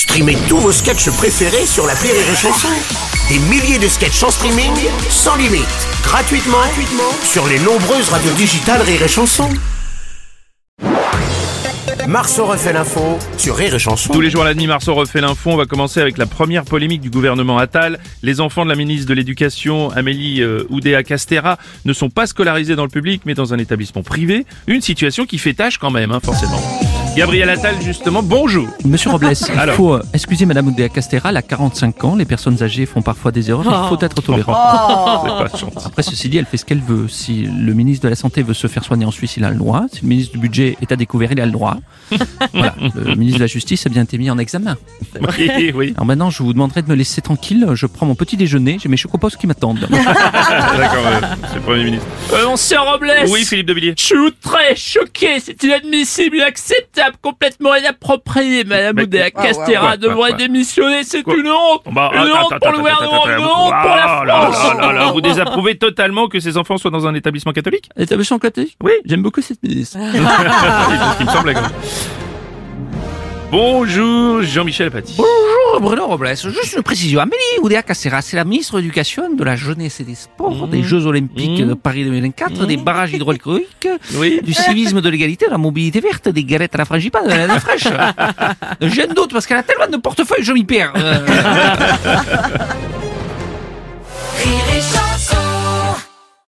Streamez tous vos sketchs préférés sur la Rire et Chanson. Des milliers de sketchs en streaming, sans limite, gratuitement, gratuitement sur les nombreuses radios digitales Rire et Chanson. Marceau refait l'info sur Rire et Chanson. Tous les jours à la Marceau refait l'info. On va commencer avec la première polémique du gouvernement Attal. Les enfants de la ministre de l'Éducation, Amélie euh, Oudéa-Castera, ne sont pas scolarisés dans le public, mais dans un établissement privé. Une situation qui fait tâche quand même, hein, forcément. Gabriel Attal, justement, bonjour. Monsieur Robles, il Alors. faut euh, excuser Madame Oudéa Castera, elle a 45 ans, les personnes âgées font parfois des erreurs, il faut être tolérant. C'est pas gentil. Après, ceci dit, elle fait ce qu'elle veut. Si le ministre de la Santé veut se faire soigner en Suisse, il a le droit. Si le ministre du Budget est à découvert, il a le droit. Voilà. Le ministre de la Justice a bien été mis en examen. Oui, oui. Alors maintenant, je vous demanderai de me laisser tranquille. Je prends mon petit déjeuner, j'ai mes chocopos qui m'attendent. D'accord, euh, c'est le Premier ministre. Euh, Monsieur Robles Oui, Philippe de Villiers. Je suis très choqué, c'est inadmissible, inacceptable, complètement inapproprié, Madame Oudéa. ouais, devrait démissionner, c'est une honte. Bah, Une honte pour le gouvernement, une honte pour la là, France. Vous désapprouvez totalement que ces enfants soient dans un établissement catholique? Établissement catholique? Oui. J'aime beaucoup cette ministre. Qui me semblait quand même. Bonjour, Jean-Michel Apathy. Bonjour Bruno Robles, juste une précision. Amélie Oudéa Castera, c'est la ministre de l'Éducation, de la Jeunesse et des Sports, des Jeux Olympiques Mmh. de Paris 2024, des barrages hydrauliques, Oui. du civisme, de l'égalité, de la mobilité verte, des galettes à la frangipane, de la laine fraîche. J'ai doute parce qu'elle a tellement de portefeuilles, je m'y perds. Euh,